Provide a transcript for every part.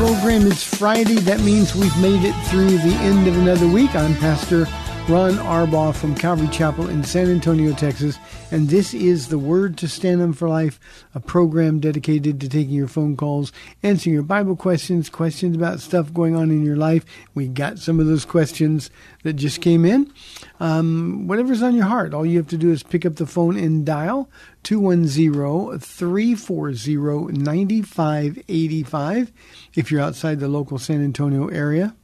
Program. It's Friday. That means we've made it through the end of another week. I'm Pastor Ron Arbaugh from Calvary Chapel in San Antonio, Texas, and this is the Word to Stand On for Life, a program dedicated to taking your phone calls, answering your Bible questions, questions about stuff going on in your life. We got some of those questions that just came in. Um, whatever's on your heart, all you have to do is pick up the phone and dial 210-340-9585 if you're outside the local San Antonio area.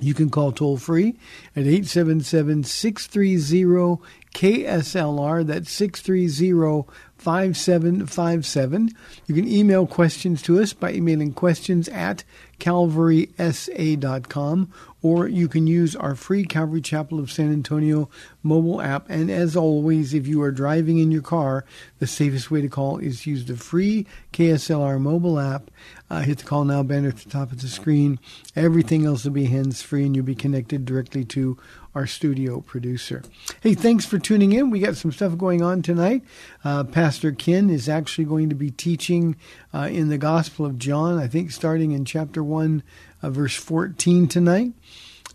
You can call toll free at 877 630 KSLR. That's 630 5757. You can email questions to us by emailing questions at calvarysa.com or you can use our free Calvary Chapel of San Antonio mobile app. And as always, if you are driving in your car, the safest way to call is use the free KSLR mobile app. Uh, hit the call now banner at the top of the screen. Everything else will be hands free and you'll be connected directly to our studio producer. Hey, thanks for tuning in. We got some stuff going on tonight. Uh, Pastor Ken is actually going to be teaching uh, in the Gospel of John, I think starting in chapter 1, uh, verse 14 tonight.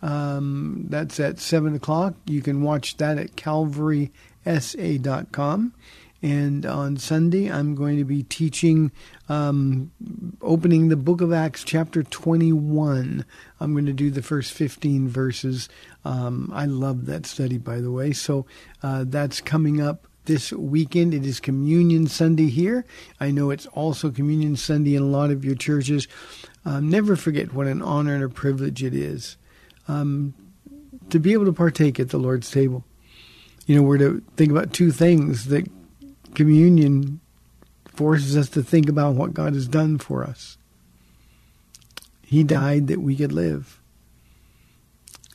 Um, that's at 7 o'clock. You can watch that at calvarysa.com. And on Sunday, I'm going to be teaching, um, opening the book of Acts, chapter 21. I'm going to do the first 15 verses. Um, I love that study, by the way. So uh, that's coming up this weekend. It is Communion Sunday here. I know it's also Communion Sunday in a lot of your churches. Um, never forget what an honor and a privilege it is um, to be able to partake at the Lord's table. You know, we're to think about two things that communion forces us to think about what God has done for us. He died that we could live.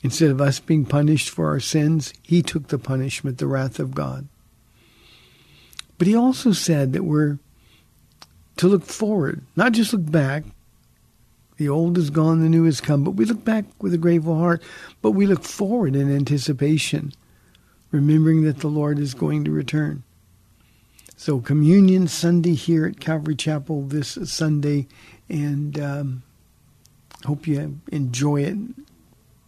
Instead of us being punished for our sins, He took the punishment, the wrath of God. But He also said that we're to look forward, not just look back. The old is gone, the new has come, but we look back with a grateful heart, but we look forward in anticipation, remembering that the Lord is going to return. So, Communion Sunday here at Calvary Chapel this Sunday, and um, hope you enjoy it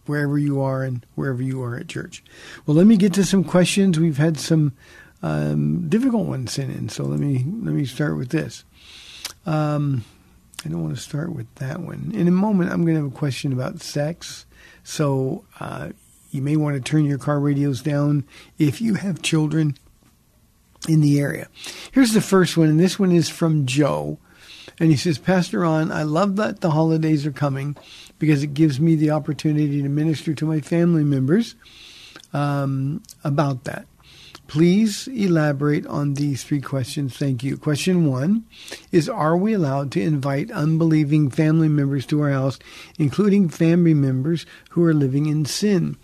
wherever you are and wherever you are at church. Well, let me get to some questions. We've had some um, difficult ones sent in, so let me let me start with this. Um, I don't want to start with that one. In a moment, I'm going to have a question about sex. So uh, you may want to turn your car radios down if you have children in the area. Here's the first one, and this one is from Joe. And he says, Pastor Ron, I love that the holidays are coming because it gives me the opportunity to minister to my family members um, about that. Please elaborate on these three questions. Thank you. Question one is Are we allowed to invite unbelieving family members to our house, including family members who are living in sin?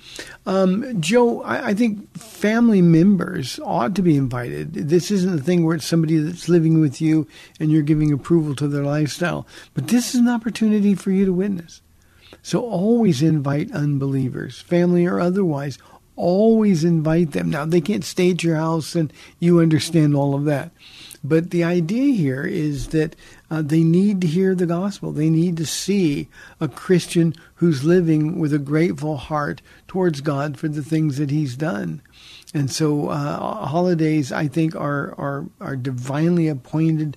Um, Joe, I, I, think family members ought to be invited. This isn't a thing where it's somebody that's living with you and you're giving approval to their lifestyle, but this is an opportunity for you to witness. So always invite unbelievers, family or otherwise always invite them. Now, they can't stay at your house, and you understand all of that. But the idea here is that uh, they need to hear the gospel. They need to see a Christian who's living with a grateful heart towards God for the things that He's done. And so, uh, holidays, I think, are, are are divinely appointed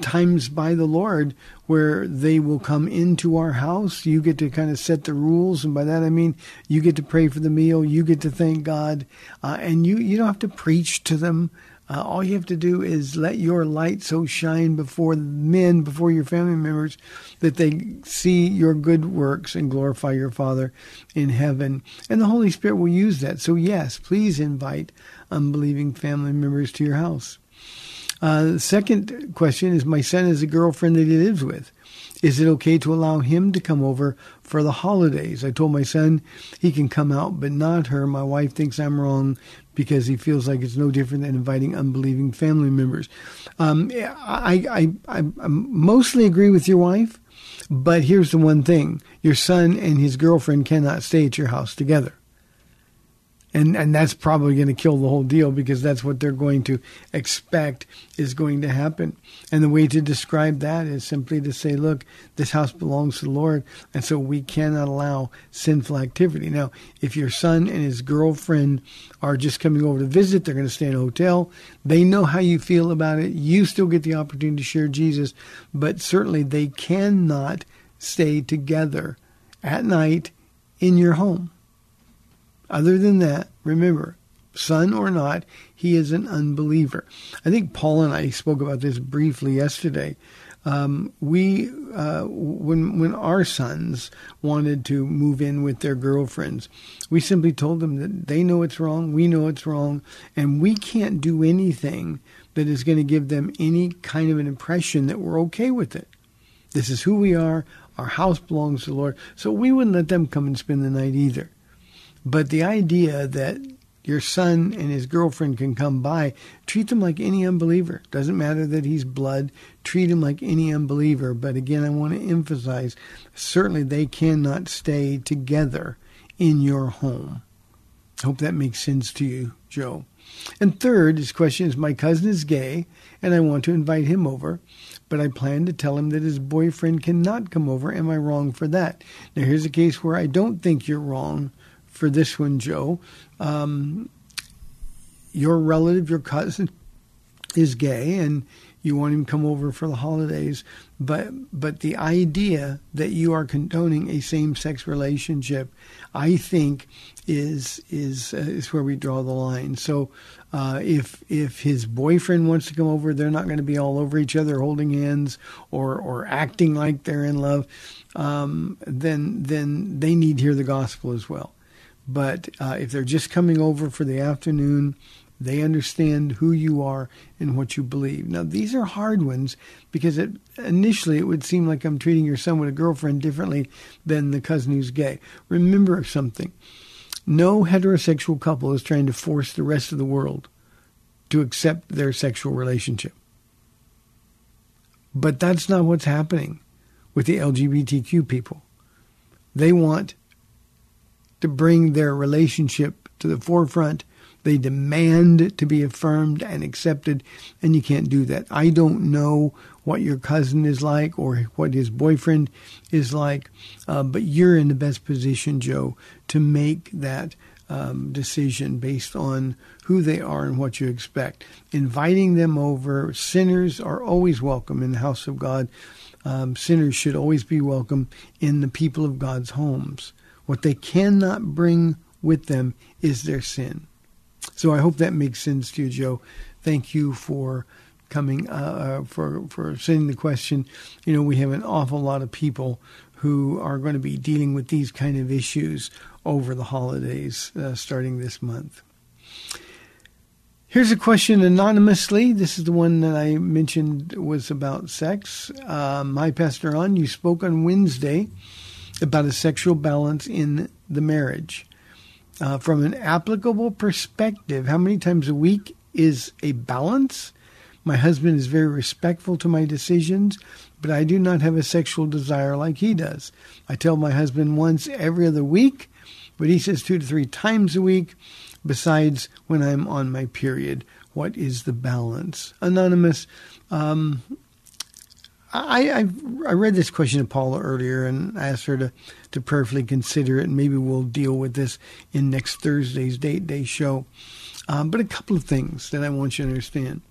times by the Lord where they will come into our house. You get to kind of set the rules, and by that I mean you get to pray for the meal, you get to thank God, uh, and you you don't have to preach to them. Uh, all you have to do is let your light so shine before men, before your family members, that they see your good works and glorify your Father in heaven. And the Holy Spirit will use that. So, yes, please invite unbelieving family members to your house. Uh, the second question is My son has a girlfriend that he lives with. Is it okay to allow him to come over for the holidays? I told my son he can come out, but not her. My wife thinks I'm wrong because he feels like it's no different than inviting unbelieving family members. Um, I, I, I, I mostly agree with your wife, but here's the one thing your son and his girlfriend cannot stay at your house together and and that's probably going to kill the whole deal because that's what they're going to expect is going to happen. And the way to describe that is simply to say, look, this house belongs to the Lord, and so we cannot allow sinful activity. Now, if your son and his girlfriend are just coming over to visit, they're going to stay in a hotel. They know how you feel about it. You still get the opportunity to share Jesus, but certainly they cannot stay together at night in your home. Other than that, remember, son or not, he is an unbeliever. I think Paula and I spoke about this briefly yesterday. Um, we, uh, when when our sons wanted to move in with their girlfriends, we simply told them that they know it's wrong, we know it's wrong, and we can't do anything that is going to give them any kind of an impression that we're okay with it. This is who we are. Our house belongs to the Lord, so we wouldn't let them come and spend the night either. But the idea that your son and his girlfriend can come by, treat them like any unbeliever. Doesn't matter that he's blood, treat him like any unbeliever. But again, I want to emphasize certainly they cannot stay together in your home. Hope that makes sense to you, Joe. And third, his question is My cousin is gay, and I want to invite him over, but I plan to tell him that his boyfriend cannot come over. Am I wrong for that? Now, here's a case where I don't think you're wrong for this one, Joe. Um, your relative, your cousin, is gay, and you want him to come over for the holidays. But but the idea that you are condoning a same-sex relationship, I think, is is uh, is where we draw the line. So. Uh, if if his boyfriend wants to come over, they're not going to be all over each other, holding hands or or acting like they're in love. Um, then then they need to hear the gospel as well. But uh, if they're just coming over for the afternoon, they understand who you are and what you believe. Now, these are hard ones because it, initially it would seem like I'm treating your son with a girlfriend differently than the cousin who's gay. Remember something no heterosexual couple is trying to force the rest of the world to accept their sexual relationship. But that's not what's happening with the LGBTQ people. They want to bring their relationship to the forefront. They demand to be affirmed and accepted, and you can't do that. I don't know what your cousin is like or what his boyfriend is like, uh, but you're in the best position, Joe, to make that um, decision based on who they are and what you expect. Inviting them over, sinners are always welcome in the house of God. Um, sinners should always be welcome in the people of God's homes. What they cannot bring with them is their sin. So I hope that makes sense to you, Joe. Thank you for coming uh, uh, for for sending the question. You know, we have an awful lot of people who are going to be dealing with these kind of issues over the holidays uh, starting this month. Here's a question anonymously. This is the one that I mentioned was about sex. Um, hi, Pastor Ron, You spoke on Wednesday about a sexual balance in the marriage. Uh, from an applicable perspective, how many times a week is a balance? My husband is very respectful to my decisions, but I do not have a sexual desire like he does. I tell my husband once every other week, but he says two to three times a week, besides when I'm on my period. What is the balance? Anonymous, um, I, I, I read this question to Paula earlier and asked her to, to prayerfully consider it, and maybe we'll deal with this in next Thursday's Date Day show. Um, but a couple of things that I want you to understand.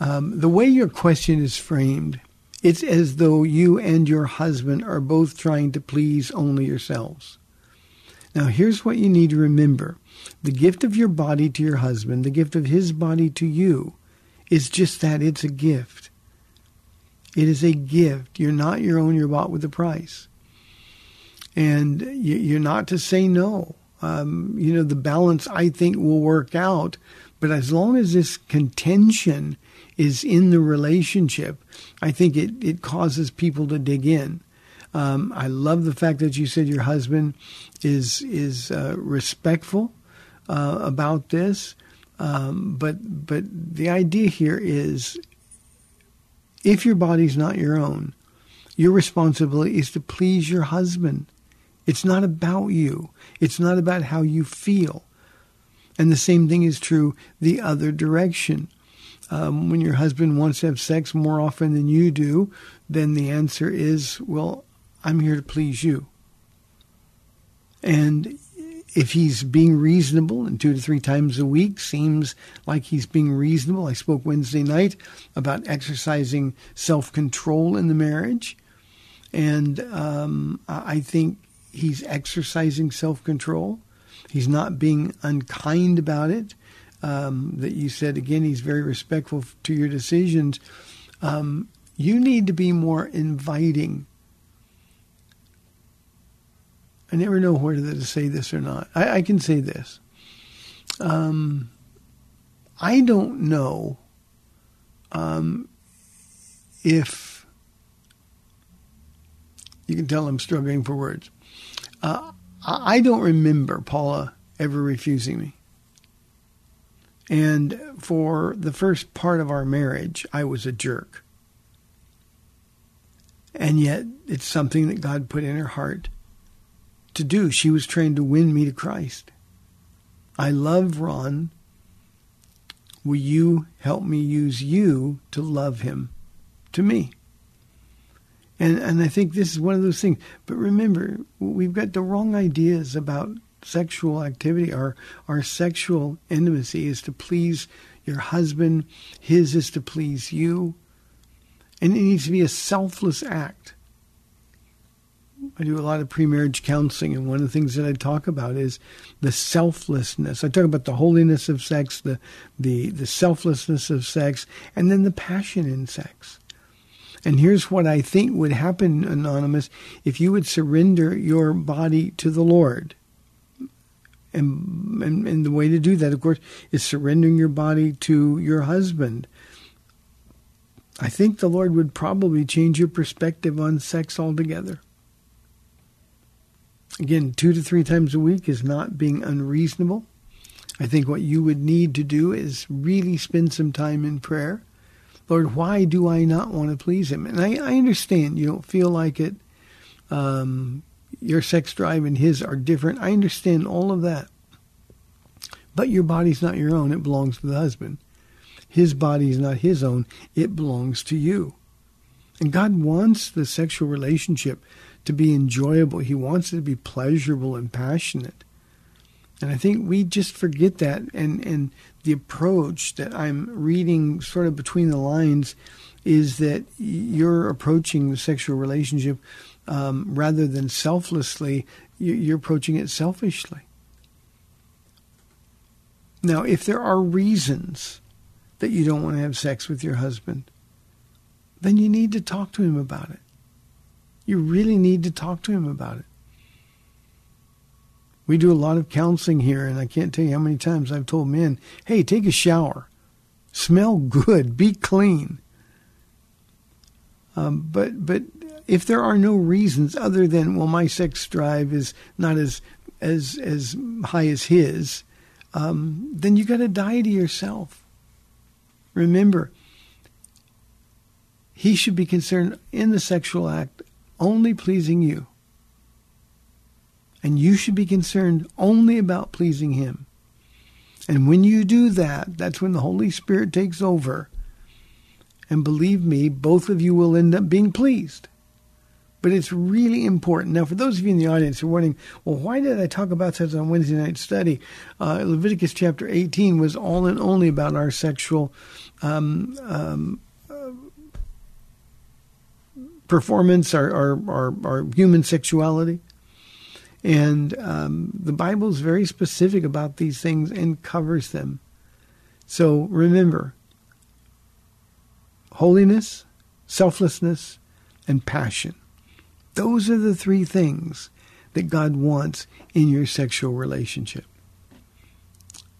Um, the way your question is framed, it's as though you and your husband are both trying to please only yourselves. Now, here's what you need to remember the gift of your body to your husband, the gift of his body to you, is just that it's a gift. It is a gift. You're not your own, you're bought with a price. And you're not to say no. Um, you know, the balance I think will work out, but as long as this contention is in the relationship, I think it, it causes people to dig in. Um, I love the fact that you said your husband is is uh, respectful uh, about this, um, but but the idea here is, if your body's not your own, your responsibility is to please your husband. It's not about you. It's not about how you feel. And the same thing is true the other direction. Um, when your husband wants to have sex more often than you do, then the answer is, well, I'm here to please you. And if he's being reasonable and two to three times a week seems like he's being reasonable. I spoke Wednesday night about exercising self control in the marriage. And um, I think he's exercising self control. He's not being unkind about it. Um, that you said again, he's very respectful to your decisions. Um, you need to be more inviting I never know whether to say this or not. I, I can say this. Um, I don't know um, if you can tell I'm struggling for words. Uh, I don't remember Paula ever refusing me. And for the first part of our marriage, I was a jerk. And yet, it's something that God put in her heart to do. She was trying to win me to Christ. I love Ron. Will you help me use you to love him to me? And and I think this is one of those things. But remember, we've got the wrong ideas about sexual activity. Our our sexual intimacy is to please your husband. His is to please you. And it needs to be a selfless act. I do a lot of pre-marriage counseling, and one of the things that I talk about is the selflessness. I talk about the holiness of sex, the the the selflessness of sex, and then the passion in sex. And here's what I think would happen, Anonymous, if you would surrender your body to the Lord. And, and, and the way to do that, of course, is surrendering your body to your husband. I think the Lord would probably change your perspective on sex altogether. Again, two to three times a week is not being unreasonable. I think what you would need to do is really spend some time in prayer. Lord, why do I not want to please Him? And I, I understand you don't feel like it. Um, your sex drive and His are different. I understand all of that. But your body's not your own, it belongs to the husband. His body is not his own, it belongs to you. And God wants the sexual relationship to be enjoyable. He wants it to be pleasurable and passionate. And I think we just forget that. And, and the approach that I'm reading sort of between the lines is that you're approaching the sexual relationship um, rather than selflessly, you're approaching it selfishly. Now, if there are reasons that you don't want to have sex with your husband, then you need to talk to him about it. You really need to talk to him about it. We do a lot of counseling here, and I can't tell you how many times I've told men, hey, take a shower, smell good, be clean. Um, but but if there are no reasons other than well, my sex drive is not as as as high as his, um, then you got to die to yourself. Remember, he should be concerned in the sexual act only pleasing you. And you should be concerned only about pleasing Him. And when you do that, that's when the Holy Spirit takes over. And believe me, both of you will end up being pleased. But it's really important. Now, for those of you in the audience who are wondering, well, why did I talk about such on Wednesday night study? Uh, Leviticus chapter 18 was all and only about our sexual um, um, performance, our, our, our, our, human sexuality. And um, the Bible is very specific about these things and covers them. So remember holiness, selflessness, and passion. Those are the three things that God wants in your sexual relationship.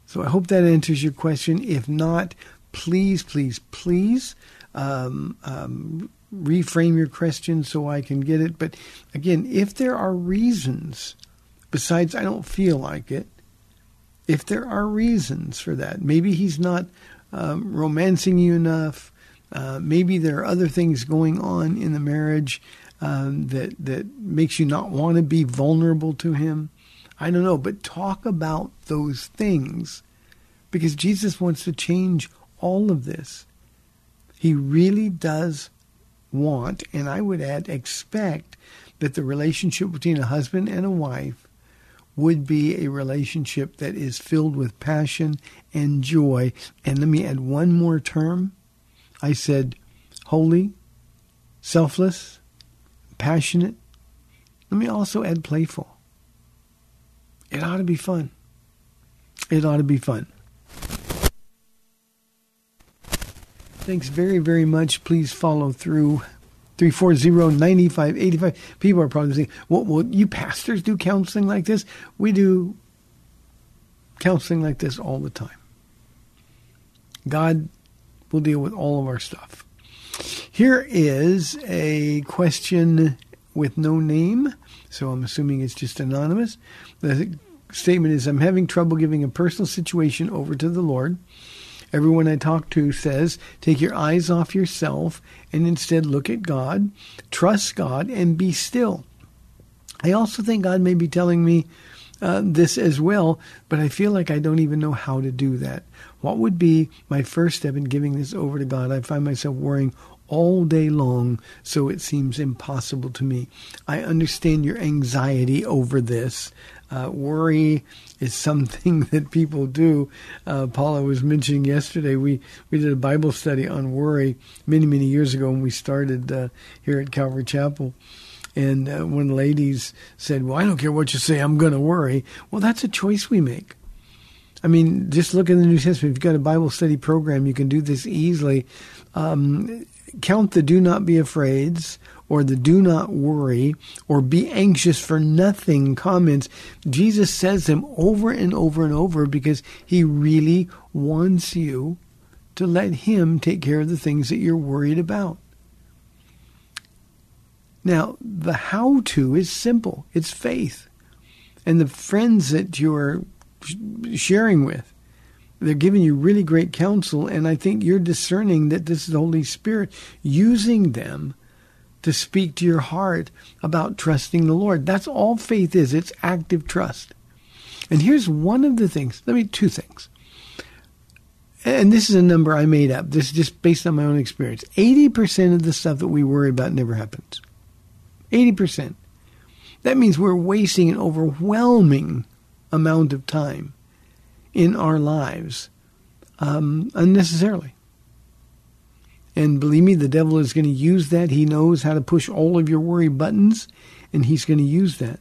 So I hope that answers your question. If not, please, please, please um, um, reframe your question so I can get it. But again, if there are reasons besides I don't feel like it, if there are reasons for that, maybe he's not um, romancing you enough. Uh, maybe there are other things going on in the marriage um, that that makes you not want to be vulnerable to him. I don't know, but talk about those things because Jesus wants to change all of this. He really does want, and I would add, expect that the relationship between a husband and a wife would be a relationship that is filled with passion and joy. And let me add one more term. I said holy, selfless, passionate. Let me also add playful. It ought to be fun. It ought to be fun. Thanks very, very much. Please follow through 340-9585. People are probably saying, well, well, you pastors do counseling like this? We do counseling like this all the time. God will deal with all of our stuff. Here is a question with no name, so I'm assuming it's just anonymous. The statement is I'm having trouble giving a personal situation over to the Lord. Everyone I talk to says, take your eyes off yourself and instead look at God, trust God, and be still. I also think God may be telling me uh, this as well, but I feel like I don't even know how to do that. What would be my first step in giving this over to God? I find myself worrying all day long, so it seems impossible to me. I understand your anxiety over this. Uh, worry is something that people do. Uh, Paula was mentioning yesterday. We we did a Bible study on worry many many years ago when we started uh, here at Calvary Chapel. And uh, one ladies said, "Well, I don't care what you say. I'm going to worry." Well, that's a choice we make. I mean, just look in the New Testament. If you've got a Bible study program, you can do this easily. Um, count the do not be afraids or the do not worry or be anxious for nothing comments. Jesus says them over and over and over because he really wants you to let him take care of the things that you're worried about. Now, the how to is simple. It's faith. And the friends that you're sharing with they're giving you really great counsel, and I think you're discerning that this is the Holy Spirit using them to speak to your heart about trusting the Lord. That's all faith is. It's active trust. And here's one of the things. Let me two things. And this is a number I made up. This is just based on my own experience. 80% of the stuff that we worry about never happens. 80%. That means we're wasting an overwhelming amount of time in our lives um, unnecessarily. And believe me, the devil is going to use that. He knows how to push all of your worry buttons, and he's going to use that.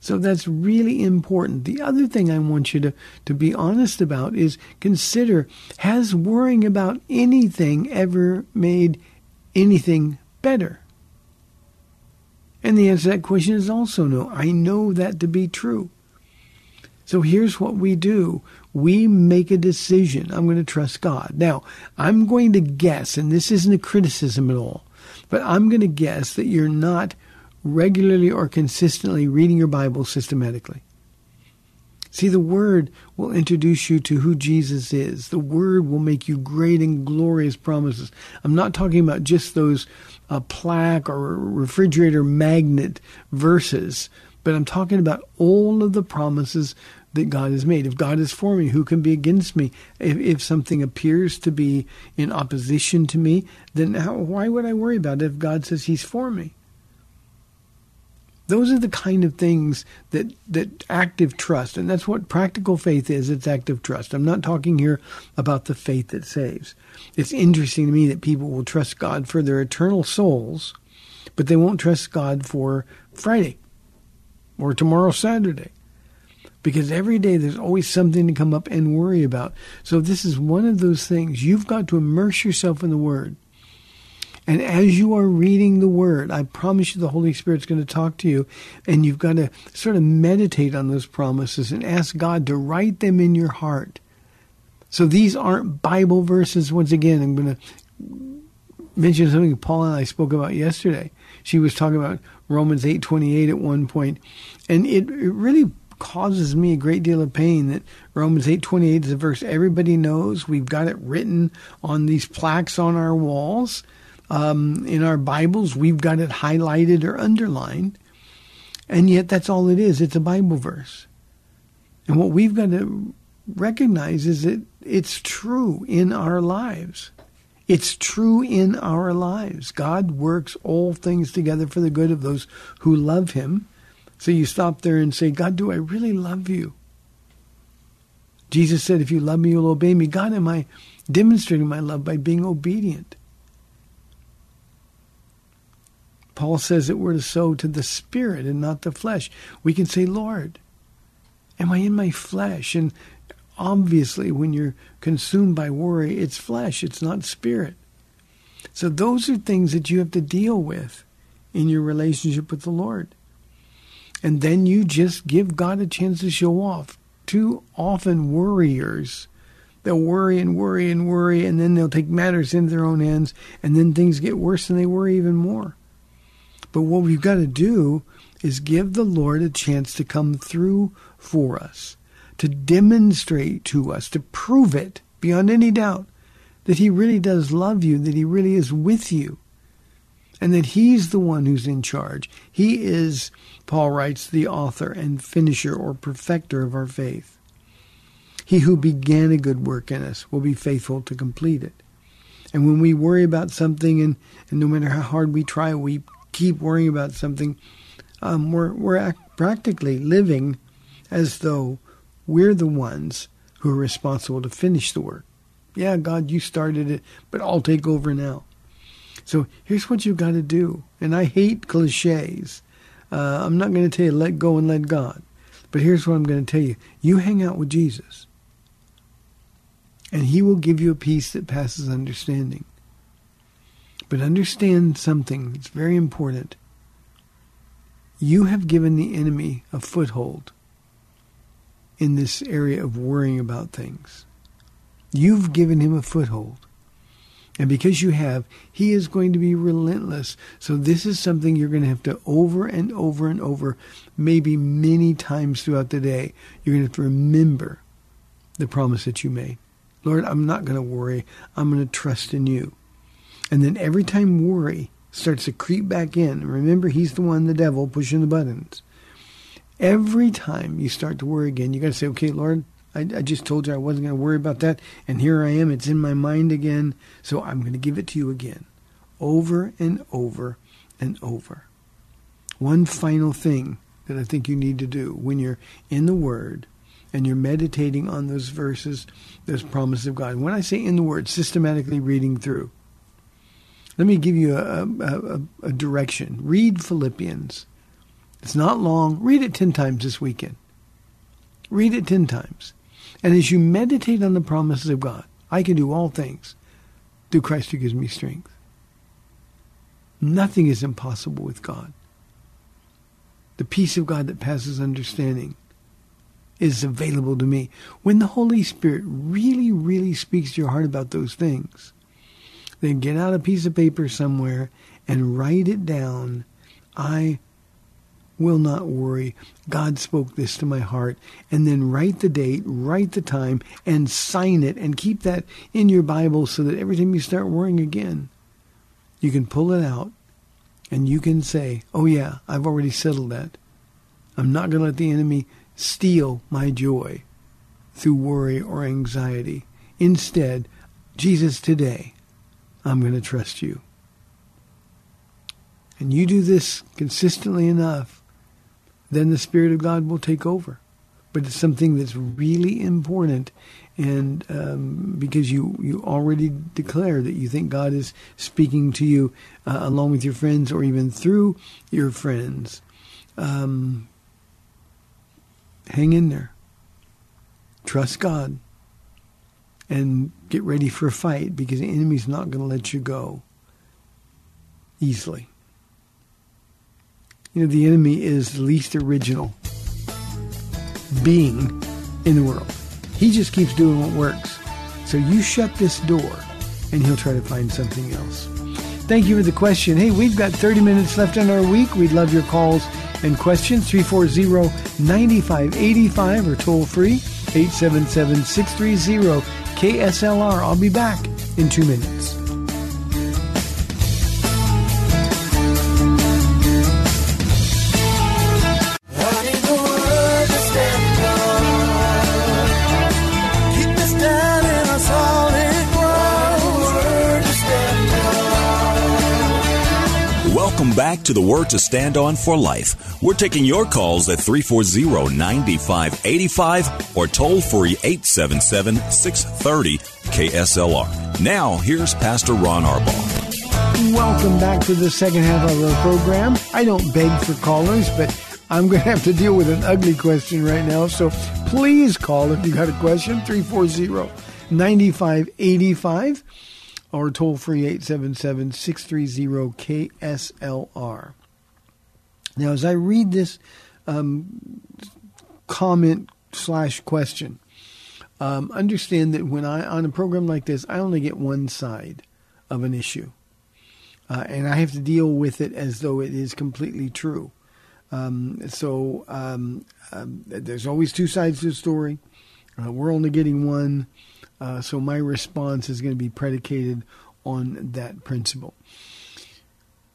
So that's really important. The other thing I want you to, to be honest about is consider has worrying about anything ever made anything better? And the answer to that question is also no. I know that to be true. So here's what we do. We make a decision. I'm going to trust God. Now, I'm going to guess, and this isn't a criticism at all, but I'm going to guess that you're not regularly or consistently reading your Bible systematically. See, the Word will introduce you to who Jesus is. The Word will make you great and glorious promises. I'm not talking about just those uh, plaque or refrigerator magnet verses, but I'm talking about all of the promises that God has made. If God is for me, who can be against me? If, if something appears to be in opposition to me, then how, why would I worry about it if God says He's for me? Those are the kind of things that, that active trust, and that's what practical faith is. It's active trust. I'm not talking here about the faith that saves. It's interesting to me that people will trust God for their eternal souls, but they won't trust God for Friday or tomorrow, Saturday. Because every day there's always something to come up and worry about. So this is one of those things. You've got to immerse yourself in the Word. And as you are reading the Word, I promise you the Holy Spirit's going to talk to you, and you've got to sort of meditate on those promises and ask God to write them in your heart. So these aren't Bible verses. Once again, I'm going to mention something Paula and I spoke about yesterday. She was talking about Romans 8:28 at one point, and it, it really causes me a great deal of pain that Romans 8:28 is a verse everybody knows. We've got it written on these plaques on our walls. Um, in our Bibles, we've got it highlighted or underlined. And yet that's all it is. It's a Bible verse. And what we've got to recognize is that it's true in our lives. It's true in our lives. God works all things together for the good of those who love Him. So you stop there and say, God, do I really love you? Jesus said, if you love me, you'll obey me. God, am I demonstrating my love by being obedient? Paul says that we're to sow to the Spirit and not the flesh. We can say, Lord, am I in my flesh? And obviously, when you're consumed by worry, it's flesh, it's not spirit. So those are things that you have to deal with in your relationship with the Lord. And then you just give God a chance to show off. Too often, worriers, they'll worry and worry and worry, and then they'll take matters into their own hands, and then things get worse and they worry even more. But what we've got to do is give the Lord a chance to come through for us to demonstrate to us, to prove it beyond any doubt that He really does love you, that He really is with you, and that He's the one who's in charge. He is, Paul writes, the author and finisher or perfecter of our faith. He who began a good work in us will be faithful to complete it. And when we worry about something, and, and no matter how hard we try, we keep worrying about something, um, we're, we're practically living as though we're the ones who are responsible to finish the work. Yeah, God, you started it, but I'll take over now. So here's what you've got to do. And I hate cliches. Uh, I'm not going to tell you let go and let God. But here's what I'm going to tell you. You hang out with Jesus. And he will give you a peace that passes understanding. But understand something that's very important. You have given the enemy a foothold in this area of worrying about things. You've given him a foothold. And because you have, he is going to be relentless. So this is something you're going to have to over and over and over, maybe many times throughout the day, you're going to have to remember the promise that you made. Lord, I'm not going to worry. I'm going to trust in you. And then every time worry starts to creep back in, remember he's the one, the devil, pushing the buttons. Every time you start to worry again, you got to say, okay, Lord, I, I, just told you I wasn't going to worry about that. And here I am. It's in my mind again. So I'm going to give it to you again. Over and over and over. One final thing that I think you need to do when you're in the Word and you're meditating on those verses, those promises of God. When I say in the Word, systematically reading through, let me give you a, a, a direction. Read Philippians. It's not long. Read it 10 times this weekend. Read it 10 times. And as you meditate on the promises of God, I can do all things through Christ who gives me strength. Nothing is impossible with God. The peace of God that passes understanding is available to me. When the Holy Spirit really, really speaks to your heart about those things, then get out a piece of paper somewhere and write it down. I will not worry. God spoke this to my heart. And then write the date, write the time, and sign it, and keep that in your Bible so that every time you start worrying again, you can pull it out and you can say, Oh, yeah, I've already settled that. I'm not going to let the enemy steal my joy through worry or anxiety. Instead, Jesus, today, I'm going to trust you. And you do this consistently enough, then the Spirit of God will take over. But it's something that's really important, and um, because you you already declare that you think God is speaking to you uh, along with your friends or even through your friends, um, hang in there. Trust God, and get ready for a fight because the enemy's not going to let you go easily. You know, the enemy is the least original being in the world. He just keeps doing what works. So you shut this door and he'll try to find something else. Thank you for the question. Hey, we've got 30 minutes left in our week. We'd love your calls and questions 340-9585 or toll free 877-630 KSLR. I'll be back in 2 minutes. Back to the Word to Stand On for Life. We're taking your calls at 340 9585 or toll free 877 630 KSLR. Now, here's Pastor Ron Arbaugh. Welcome back to the second half of our program. I don't beg for callers, but I'm going to have to deal with an ugly question right now. So please call if you got a question, 340-9585 or toll free 877-630-KSLR. Now, as I read this um, comment slash question, um, understand that when I, on a program like this, I only get one side of an issue uh, and I have to deal with it as though it is completely true. Um, so um, um, there's always two sides to the story. Uh, we're only getting one, uh, so my response is going to be predicated on that principle.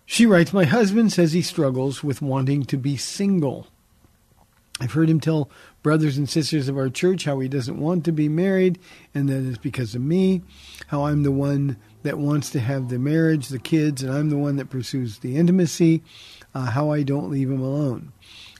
She writes, My husband says he struggles with wanting to be single. I've heard him tell brothers and sisters of our church how he doesn't want to be married and that it's because of me, how I'm the one that wants to have the marriage, the kids, and I'm the one that pursues the intimacy, uh, how I don't leave him alone.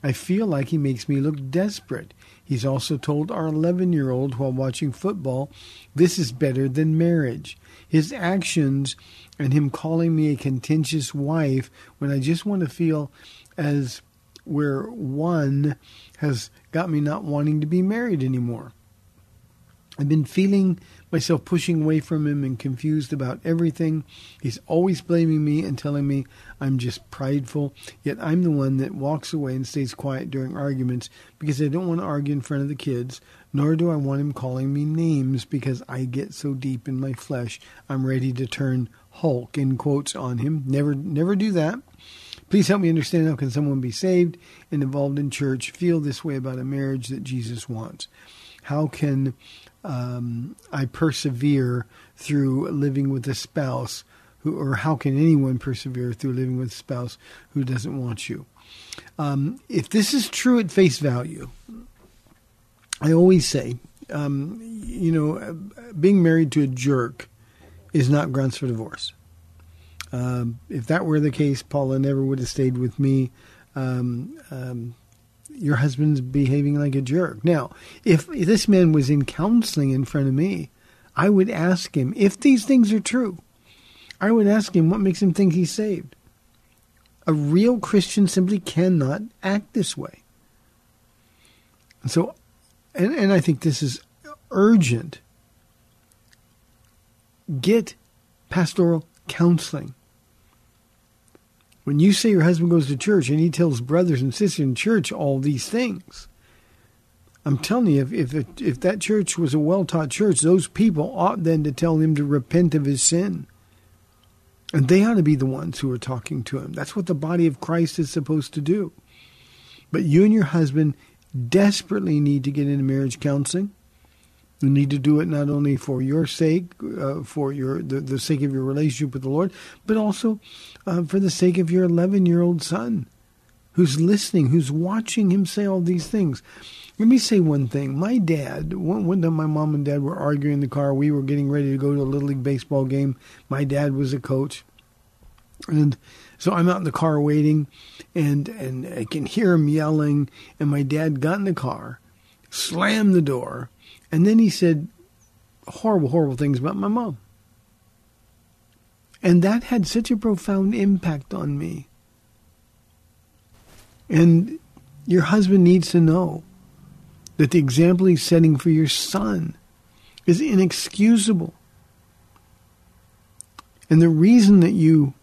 I feel like he makes me look desperate. He's also told our 11 year old while watching football, this is better than marriage. His actions and him calling me a contentious wife when I just want to feel as where one has got me not wanting to be married anymore. I've been feeling myself pushing away from him and confused about everything. He's always blaming me and telling me I'm just prideful, yet I'm the one that walks away and stays quiet during arguments because I don't want to argue in front of the kids, nor do I want him calling me names because I get so deep in my flesh I'm ready to turn Hulk in quotes on him. Never never do that. Please help me understand how can someone be saved and involved in church feel this way about a marriage that Jesus wants? How can um, I persevere through living with a spouse who, or how can anyone persevere through living with a spouse who doesn't want you? Um, if this is true at face value, I always say, um, you know, being married to a jerk is not grounds for divorce. Um, if that were the case, Paula never would have stayed with me. Um, um, your husband's behaving like a jerk. Now, if this man was in counseling in front of me, I would ask him if these things are true. I would ask him what makes him think he's saved. A real Christian simply cannot act this way. And so, and, and I think this is urgent. Get pastoral counseling. When you say your husband goes to church and he tells brothers and sisters in church all these things, I'm telling you, if if, if that church was a well taught church, those people ought then to tell him to repent of his sin. And they ought to be the ones who are talking to him. That's what the body of Christ is supposed to do. But you and your husband desperately need to get into marriage counseling. You need to do it not only for your sake, uh, for your the, the sake of your relationship with the Lord, but also uh, for the sake of your 11 year old son who's listening, who's watching him say all these things. Let me say one thing. My dad, one, one time my mom and dad were arguing in the car. We were getting ready to go to a Little League baseball game. My dad was a coach. And So I'm out in the car waiting, and and I can hear him yelling. And my dad got in the car, slammed the door, and then he said horrible, horrible things about my mom. And that had such a profound impact on me. And your husband needs to know that the example he's setting for your son is inexcusable. And the reason that you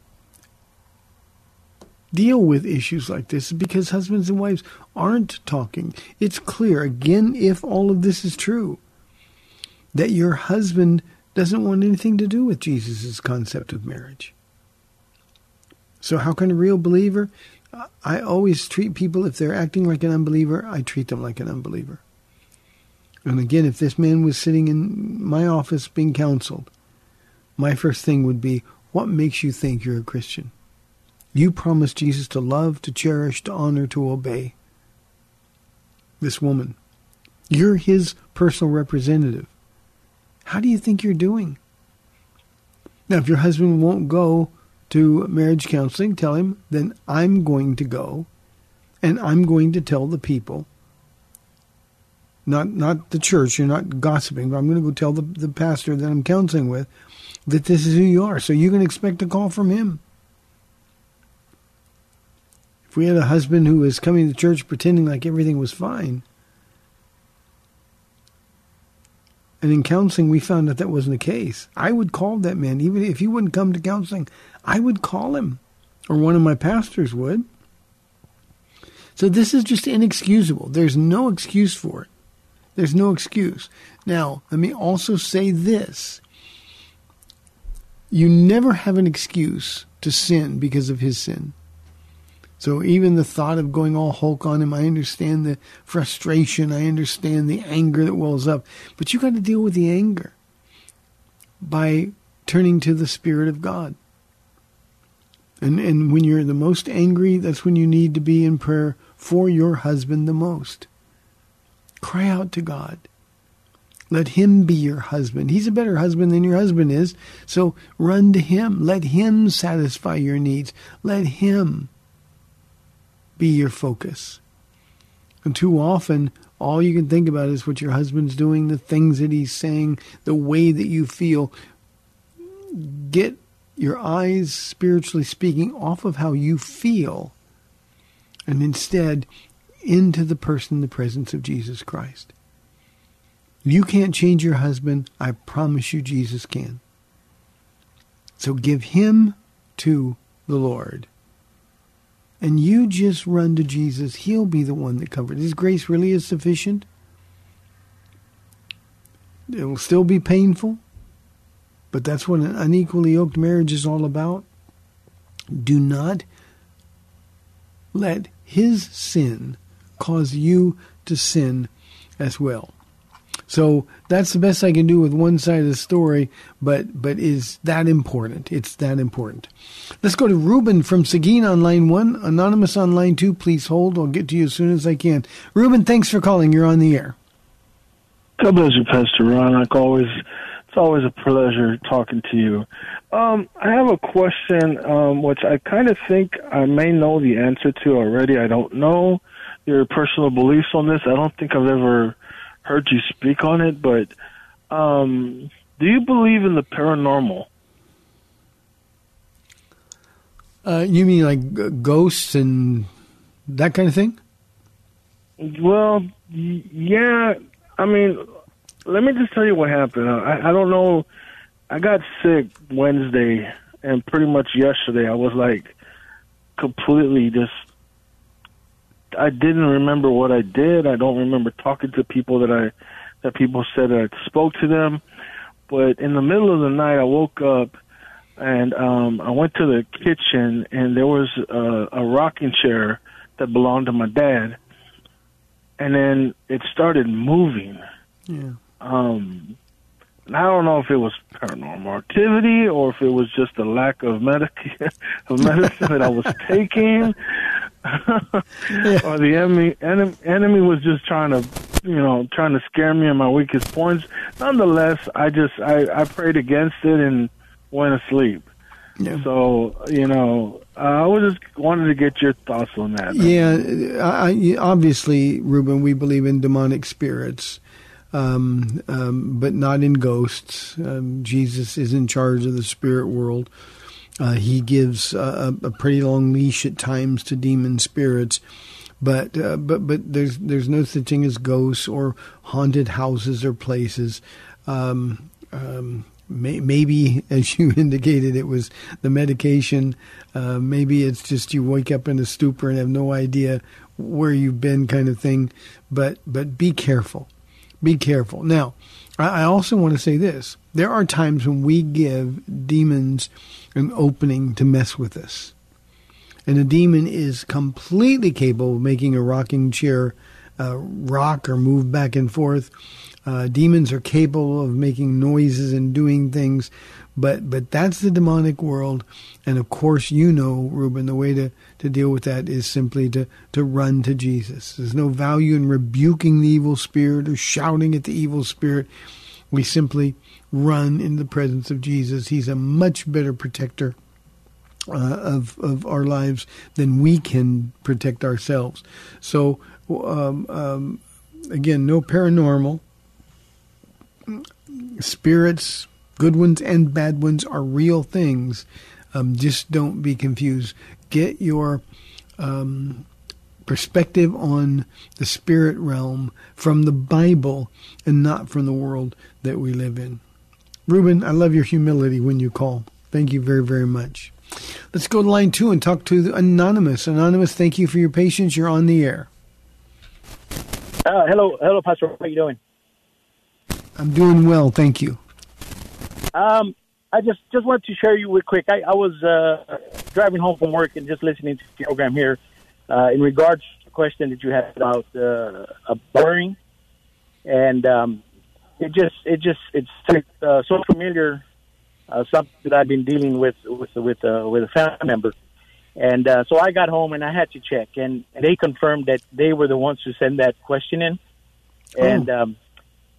deal with issues like this is because husbands and wives aren't talking. It's clear, again, if all of this is true, that your husband doesn't want anything to do with Jesus' concept of marriage. So, how can a real believer? I always treat people, if they're acting like an unbeliever, I treat them like an unbeliever. And again, if this man was sitting in my office being counseled, my first thing would be, what makes you think you're a Christian? You promised Jesus to love, to cherish, to honor, to obey. This woman. You're his personal representative. How do you think you're doing? Now, if your husband won't go to marriage counseling, tell him, then I'm going to go and I'm going to tell the people, not not the church, you're not gossiping, but I'm going to go tell the, the pastor that I'm counseling with that this is who you are. So you can expect a call from him. If we had a husband who was coming to church pretending like everything was fine, and in counseling we found that that wasn't the case, I would call that man. Even if he wouldn't come to counseling, I would call him, or one of my pastors would. So this is just inexcusable. There's no excuse for it. There's no excuse. Now, let me also say this. You never have an excuse to sin because of his sin. So even the thought of going all Hulk on him, I understand the frustration, I understand the anger that wells up, but you got to deal with the anger by turning to the Spirit of God. And and when you're the most angry, that's when you need to be in prayer for your husband the most. Cry out to God. Let him be your husband. He's a better husband than your husband is. So run to him. Let him satisfy your needs. Let him be your focus. And too often, all you can think about is what your husband's doing, the things that he's saying, the way that you feel. Get your eyes, spiritually speaking, off of how you feel and instead into the person, the presence of Jesus Christ. You can't change your husband. I promise you, Jesus can. So give him to the Lord and you just run to Jesus, He'll be the one that covers. His grace really is sufficient. It will still be painful, but that's what an unequally yoked marriage is all about. Do not let his sin cause you to sin as well. So that's the best I can do with one side of the story, but but is that important? It's that important. Let's go to Ruben from Seguin on line one, anonymous on line two. Please hold. I'll get to you as soon as I can. Ruben, thanks for calling. You're on the air. God bless you, Pastor Ron. Like always, it's always a pleasure talking to you. Um, I have a question, um, which I kind of think I may know the answer to already. I don't know your personal beliefs on this. I don't think I've ever heard you speak on it, but um, do you believe in the paranormal? Uh, you mean like g- ghosts and that kind of thing? Well, y- yeah. I mean, let me just tell you what happened. I, I don't know. I got sick Wednesday, and pretty much yesterday I was like completely just I didn't remember what I did. I don't remember talking to people that I that people said that I spoke to them. But in the middle of the night, I woke up and um, I went to the kitchen, and there was a, a rocking chair that belonged to my dad, and then it started moving. Yeah. Um, I don't know if it was paranormal activity or if it was just a lack of medic of medicine that I was taking. or the enemy, enemy enemy was just trying to you know trying to scare me in my weakest points nonetheless i just i i prayed against it and went asleep Yeah. So you know, uh, I was just wanted to get your thoughts on that. Yeah, I, I, obviously, Ruben, we believe in demonic spirits, um, um, but not in ghosts. Um, Jesus is in charge of the spirit world. Uh, he gives a, a, pretty long leash at times to demon spirits, but uh, but but there's there's no such thing as ghosts or haunted houses or places. Um, um, may, maybe, as you indicated, it was the medication. Uh, maybe it's just you wake up in a stupor and have no idea where you've been, kind of thing. But but be careful, be careful. Now, I, also want to say this: there are times when we give demons an opening to mess with us, and a demon is completely capable of making a rocking chair uh, rock or move back and forth. Uh, demons are capable of making noises and doing things, but but that's the demonic world. And of course, you know, Ruben, the way to, to deal with that is simply to, to run to Jesus. There's no value in rebuking the evil spirit or shouting at the evil spirit. We simply run in the presence of Jesus. He's a much better protector uh, of of our lives than we can protect ourselves. So, um, um, again, no paranormal spirits, good ones and bad ones, are real things. Um, just don't be confused. Get your um, perspective on the spirit realm from the Bible and not from the world that we live in. Ruben, I love your humility when you call. Thank you very, very much. Let's go to line two and talk to the Anonymous. Anonymous, thank you for your patience. You're on the air. Uh, hello, hello, Pastor. How are you doing? I'm doing well, thank you. Um, I just just wanted to share you with quick. I, I was uh, driving home from work and just listening to the program here uh, in regards to the question that you had about uh, a burning, and um, it just it just it's uh, so familiar. Uh, something that I've been dealing with with with uh, with a family member, and uh, so I got home and I had to check, and, and they confirmed that they were the ones who sent that question in, and Oh. um,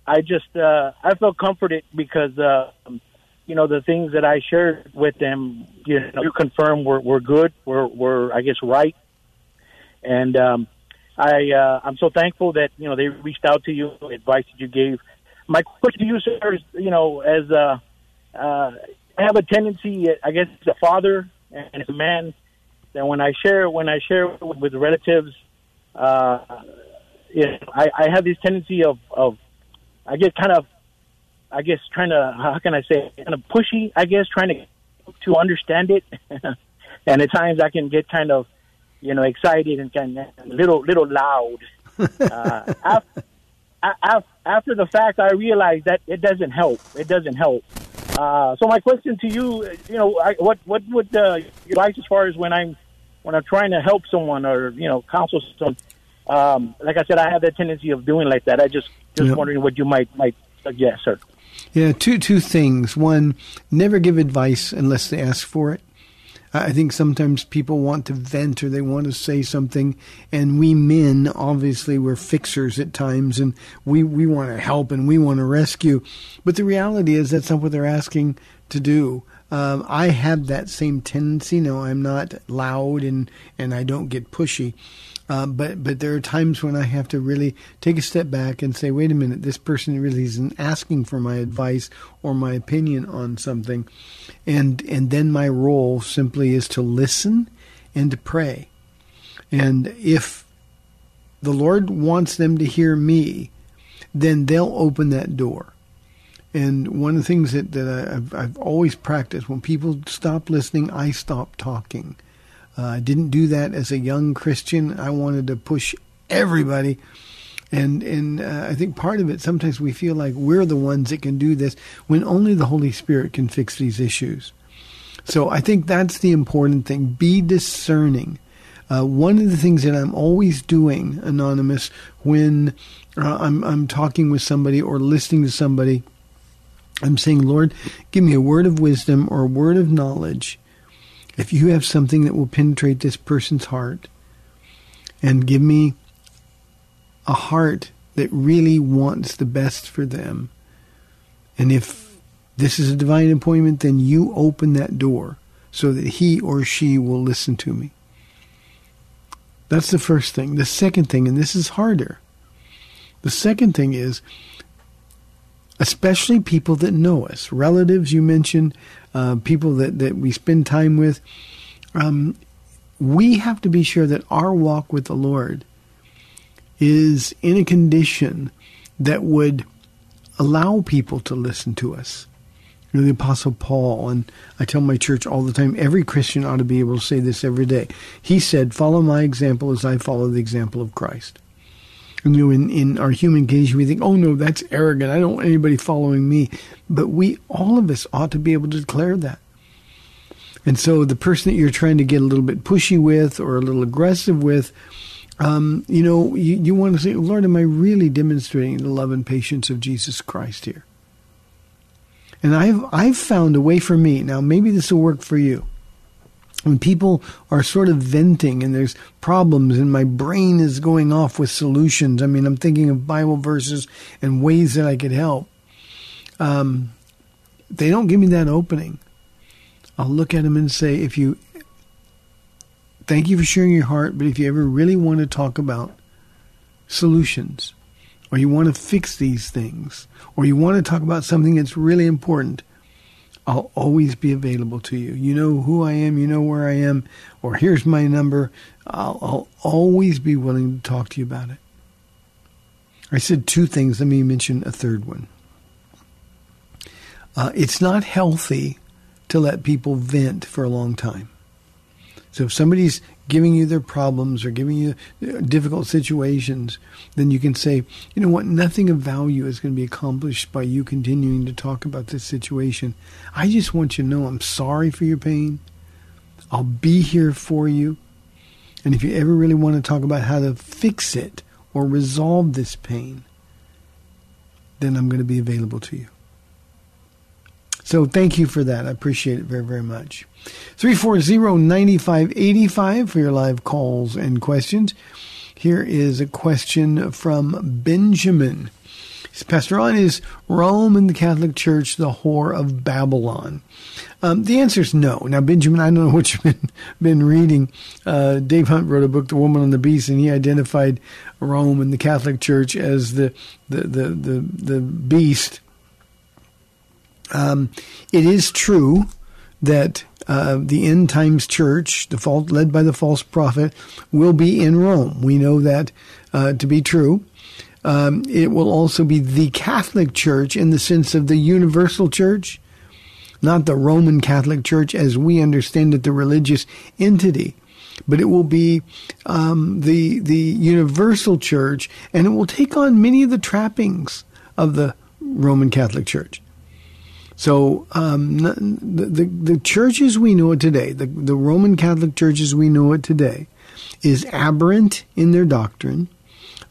I just uh, I felt comforted because uh, you know the things that I shared with them, you know, confirmed were, were good, were were I guess right, and um, I uh, I'm so thankful that you know they reached out to you, advice that you gave. My question to you, sir, is you know as uh, uh, I have a tendency, I guess, as a father and as a man, that when I share when I share with, with relatives, uh, you know, I, I have this tendency of of I get kind of, I guess, trying to, how can I say, it? kind of pushy, I guess, trying to to understand it, and at times I can get kind of, you know, excited and kind of a little little loud. uh, after, after the fact, I realized that it doesn't help. It doesn't help. Uh, so my question to you, you know, I, what what would uh, you like as far as when I'm when I'm trying to help someone or you know counsel someone? Um, like I said, I have that tendency of doing like that. I just just Yep. wondering what you might might suggest, sir. Yeah, two two things. One, never give advice unless they ask for it. I think sometimes people want to vent or they want to say something, and we men, obviously, we're fixers at times, and we, we want to help and we want to rescue. But the reality is that's not what they're asking to do. Um, I have that same tendency. No, I'm not loud and, and I don't get pushy. Uh, but but there are times when I have to really take a step back and say, wait a minute, this person really isn't asking for my advice or my opinion on something, and and then my role simply is to listen and to pray, and if the Lord wants them to hear me, then they'll open that door. And one of the things that, that I, I've, I've always practiced when people stop listening, I stop talking. Uh, I didn't do that as a young Christian. I wanted to push everybody. And and uh, I think part of it sometimes we feel like we're the ones that can do this when only the Holy Spirit can fix these issues. So I think that's the important thing. Be discerning. Uh, one of the things that I'm always doing, anonymous, when uh, I'm I'm talking with somebody or listening to somebody, I'm saying, Lord, give me a word of wisdom or a word of knowledge. If you have something that will penetrate this person's heart, and give me a heart that really wants the best for them. And if this is a divine appointment, then you open that door so that he or she will listen to me. That's the first thing. The second thing, and this is harder, the second thing is, especially people that know us, relatives you mentioned, uh, people that, that we spend time with, um, we have to be sure that our walk with the Lord is in a condition that would allow people to listen to us. You know, the Apostle Paul, and I tell my church all the time, every Christian ought to be able to say this every day. He said, Follow my example as I follow the example of Christ. You know, in, in our human condition, we think, oh no, that's arrogant. I don't want anybody following me. But we, all of us, ought to be able to declare that. And so the person that you're trying to get a little bit pushy with or a little aggressive with, um, you know, you, you want to say, Lord, am I really demonstrating the love and patience of Jesus Christ here? And I've I've found a way for me. Now maybe this will work for you. When people are sort of venting and there's problems and my brain is going off with solutions. I mean, I'm thinking of Bible verses and ways that I could help. Um, they don't give me that opening. I'll look at them and say, if you thank you for sharing your heart, but if you ever really want to talk about solutions, or you want to fix these things, or you want to talk about something that's really important, I'll always be available to you. You know who I am, you know where I am, or here's my number. I'll, I'll always be willing to talk to you about it. I said two things. Let me mention a third one. Uh, it's not healthy to let people vent for a long time. So if somebody's giving you their problems or giving you uh, difficult situations, then you can say, you know what, nothing of value is going to be accomplished by you continuing to talk about this situation. I just want you to know I'm sorry for your pain. I'll be here for you. And if you ever really want to talk about how to fix it or resolve this pain, then I'm going to be available to you. So thank you for that. I appreciate it very, very much. 340-9585 for your live calls and questions. Here is a question from Benjamin. Pastor Ron is Rome and the Catholic Church the whore of Babylon? Um, the answer is no. Now, Benjamin, I don't know what you've been, been reading. Uh, Dave Hunt wrote a book, The Woman on the Beast, and he identified Rome and the Catholic Church as the the the the, the beast um, it is true that uh, the end times church, the led by the false prophet, will be in Rome. We know that uh, to be true. Um, it will also be the Catholic Church in the sense of the universal church, not the Roman Catholic Church as we understand it, the religious entity. But it will be um, the the universal church, and it will take on many of the trappings of the Roman Catholic Church. So um, the, the, the churches we know it today, the the Roman Catholic churches we know it today, is aberrant in their doctrine,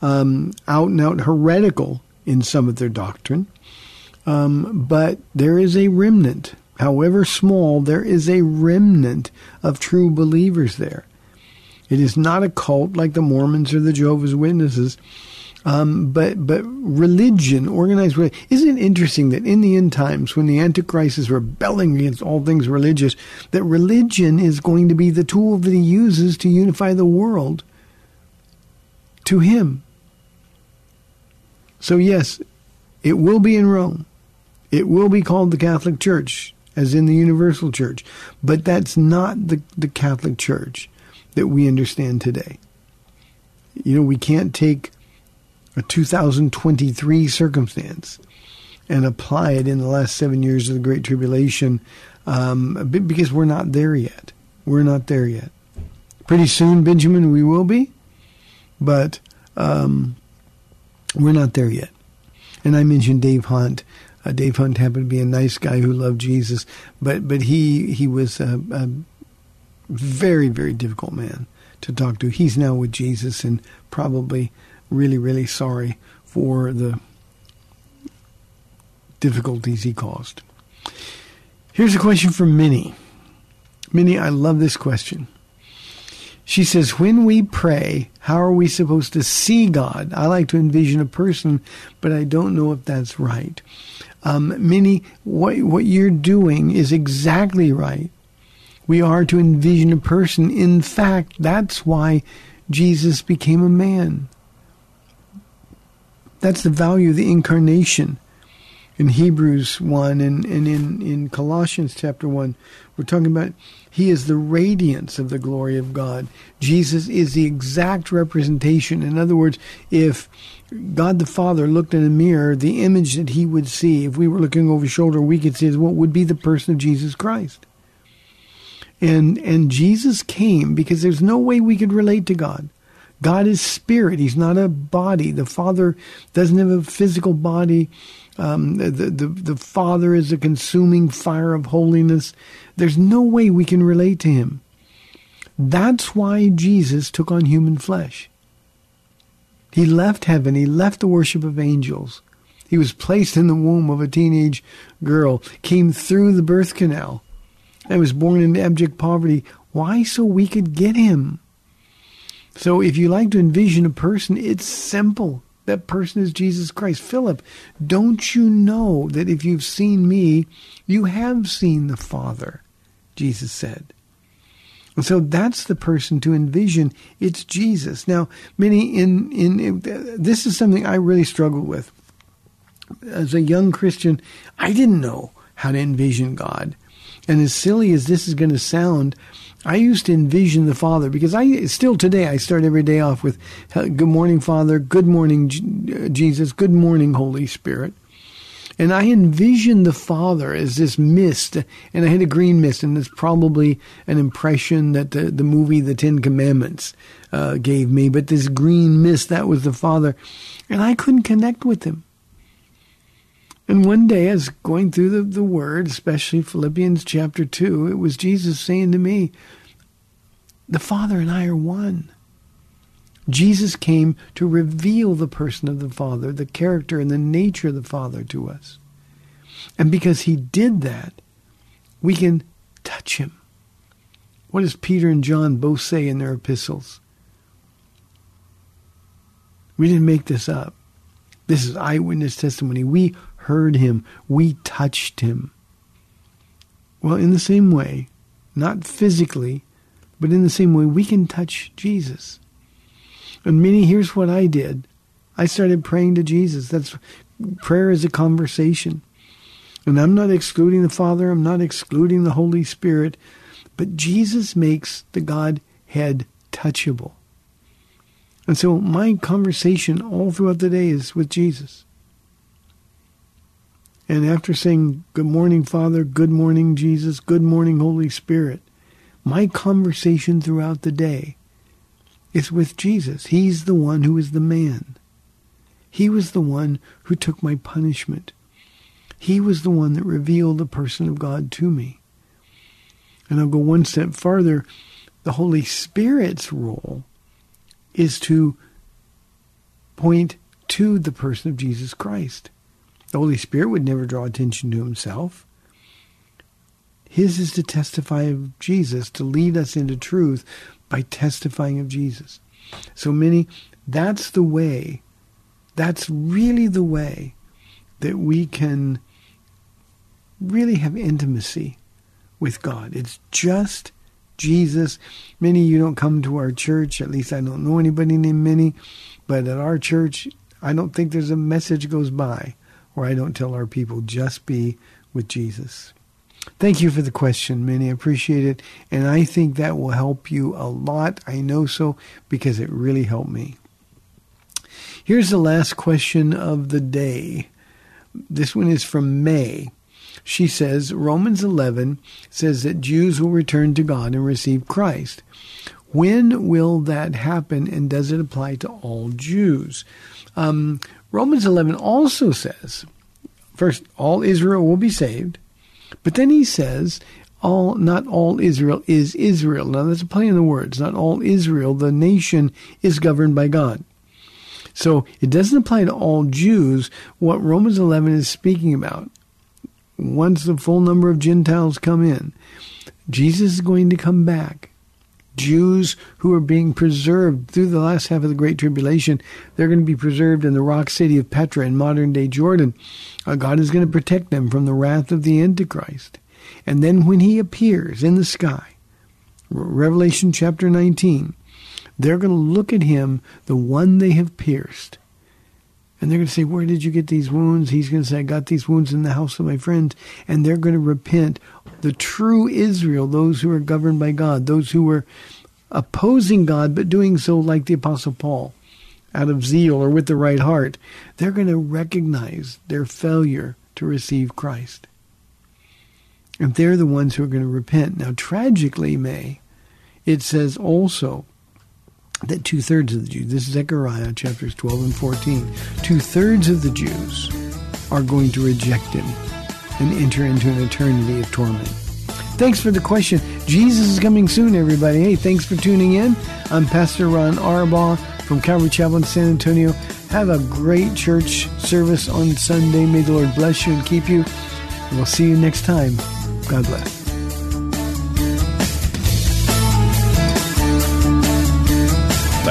um, out and out heretical in some of their doctrine, um, but there is a remnant. However small, there is a remnant of true believers there. It is not a cult like the Mormons or the Jehovah's Witnesses um, but but religion, organized religion. Isn't it interesting that in the end times, when the Antichrist is rebelling against all things religious, that religion is going to be the tool that he uses to unify the world to him. So yes, it will be in Rome. It will be called the Catholic Church, as in the Universal Church. But that's not the, the Catholic Church that we understand today. You know, we can't take a 2023 circumstance and apply it in the last seven years of the Great Tribulation um, because we're not there yet. We're not there yet. Pretty soon, Benjamin, we will be, but um, we're not there yet. And I mentioned Dave Hunt. Uh, Dave Hunt happened to be a nice guy who loved Jesus, but but he he was a, a very very difficult man to talk to. He's now with Jesus and probably really, really sorry for the difficulties he caused. Here's a question from Minnie. Minnie, I love this question. She says, When we pray, how are we supposed to see God? I like to envision a person, but I don't know if that's right. Um, Minnie, what, what you're doing is exactly right. We are to envision a person. In fact, that's why Jesus became a man. That's the value of the incarnation. In Hebrews 1 and, and in, in Colossians chapter 1, we're talking about he is the radiance of the glory of God. Jesus is the exact representation. In other words, if God the Father looked in a mirror, the image that he would see, if we were looking over his shoulder, we could see what would be the person of Jesus Christ. And and Jesus came because there's no way we could relate to God. God is spirit. He's not a body. The Father doesn't have a physical body. Um, the, the the Father is a consuming fire of holiness. There's no way we can relate to him. That's why Jesus took on human flesh. He left heaven. He left the worship of angels. He was placed in the womb of a teenage girl, came through the birth canal, and was born in abject poverty. Why? So we could get him. So if you like to envision a person, it's simple. That person is Jesus Christ. Philip, don't you know that if you've seen me, you have seen the Father? Jesus said. And so that's the person to envision. It's Jesus. Now, Minnie in, in, in this is something I really struggled with. As a young Christian, I didn't know how to envision God. And as silly as this is going to sound, I used to envision the Father because I still today I start every day off with Good morning, Father, good morning, Jesus, good morning, Holy Spirit. And I envisioned the Father as this mist, and I had a green mist, and it's probably an impression that the, the movie The Ten Commandments uh, gave me. But this green mist, that was the Father. And I couldn't connect with him. And one day, as going through the, the Word, especially Philippians chapter 2, it was Jesus saying to me, The Father and I are one. Jesus came to reveal the person of the Father, the character and the nature of the Father to us. And because he did that, we can touch him. What does Peter and John both say in their epistles? We didn't make this up. This is eyewitness testimony. We heard him. We touched him. Well, in the same way, not physically, but in the same way, we can touch Jesus. And Minnie, here's what I did. I started praying to Jesus. That's prayer is a conversation. And I'm not excluding the Father, I'm not excluding the Holy Spirit, but Jesus makes the Godhead touchable. And so my conversation all throughout the day is with Jesus. And after saying, Good morning, Father, good morning, Jesus, good morning, Holy Spirit, my conversation throughout the day is with Jesus. He's the one who is the man. He was the one who took my punishment. He was the one that revealed the person of God to me. And I'll go one step farther. The Holy Spirit's role is to point to the person of Jesus Christ. The Holy Spirit would never draw attention to himself. His is to testify of Jesus, to lead us into truth by testifying of Jesus. So Minnie, that's the way, that's really the way that we can really have intimacy with God. It's just Jesus. Minnie you don't come to our church, at least I don't know anybody named Minnie, but at our church, I don't think there's a message goes by where I don't tell our people just be with Jesus. Thank you for the question, Minnie. I appreciate it. And I think that will help you a lot. I know so because it really helped me. Here's the last question of the day. This one is from May. She says Romans 11 says that Jews will return to God and receive Christ. When will that happen and does it apply to all Jews? Um, Romans 11 also says, first, all Israel will be saved. But then he says, all not all Israel is Israel. Now that's a play on the words. Not all Israel, the nation, is governed by God. So it doesn't apply to all Jews. What Romans 11 is speaking about, once the full number of Gentiles come in, Jesus is going to come back. Jews who are being preserved through the last half of the Great Tribulation, they're going to be preserved in the rock city of Petra in modern day Jordan. Uh, God is going to protect them from the wrath of the Antichrist. And then when he appears in the sky, Revelation chapter 19, they're going to look at him, the one they have pierced. And they're going to say, Where did you get these wounds? He's going to say, I got these wounds in the house of my friends. And they're going to repent. The true Israel, those who are governed by God, those who were opposing God, but doing so like the Apostle Paul, out of zeal or with the right heart, they're going to recognize their failure to receive Christ. And they're the ones who are going to repent. Now, tragically, May, it says also that two thirds of the Jews, this is Zechariah chapters 12 and 14, two thirds of the Jews are going to reject him and enter into an eternity of torment. Thanks for the question. Jesus is coming soon, everybody. Hey, thanks for tuning in. I'm Pastor Ron Arbaugh from Calvary Chapel in San Antonio. Have a great church service on Sunday. May the Lord bless you and keep you. And we'll see you next time. God bless.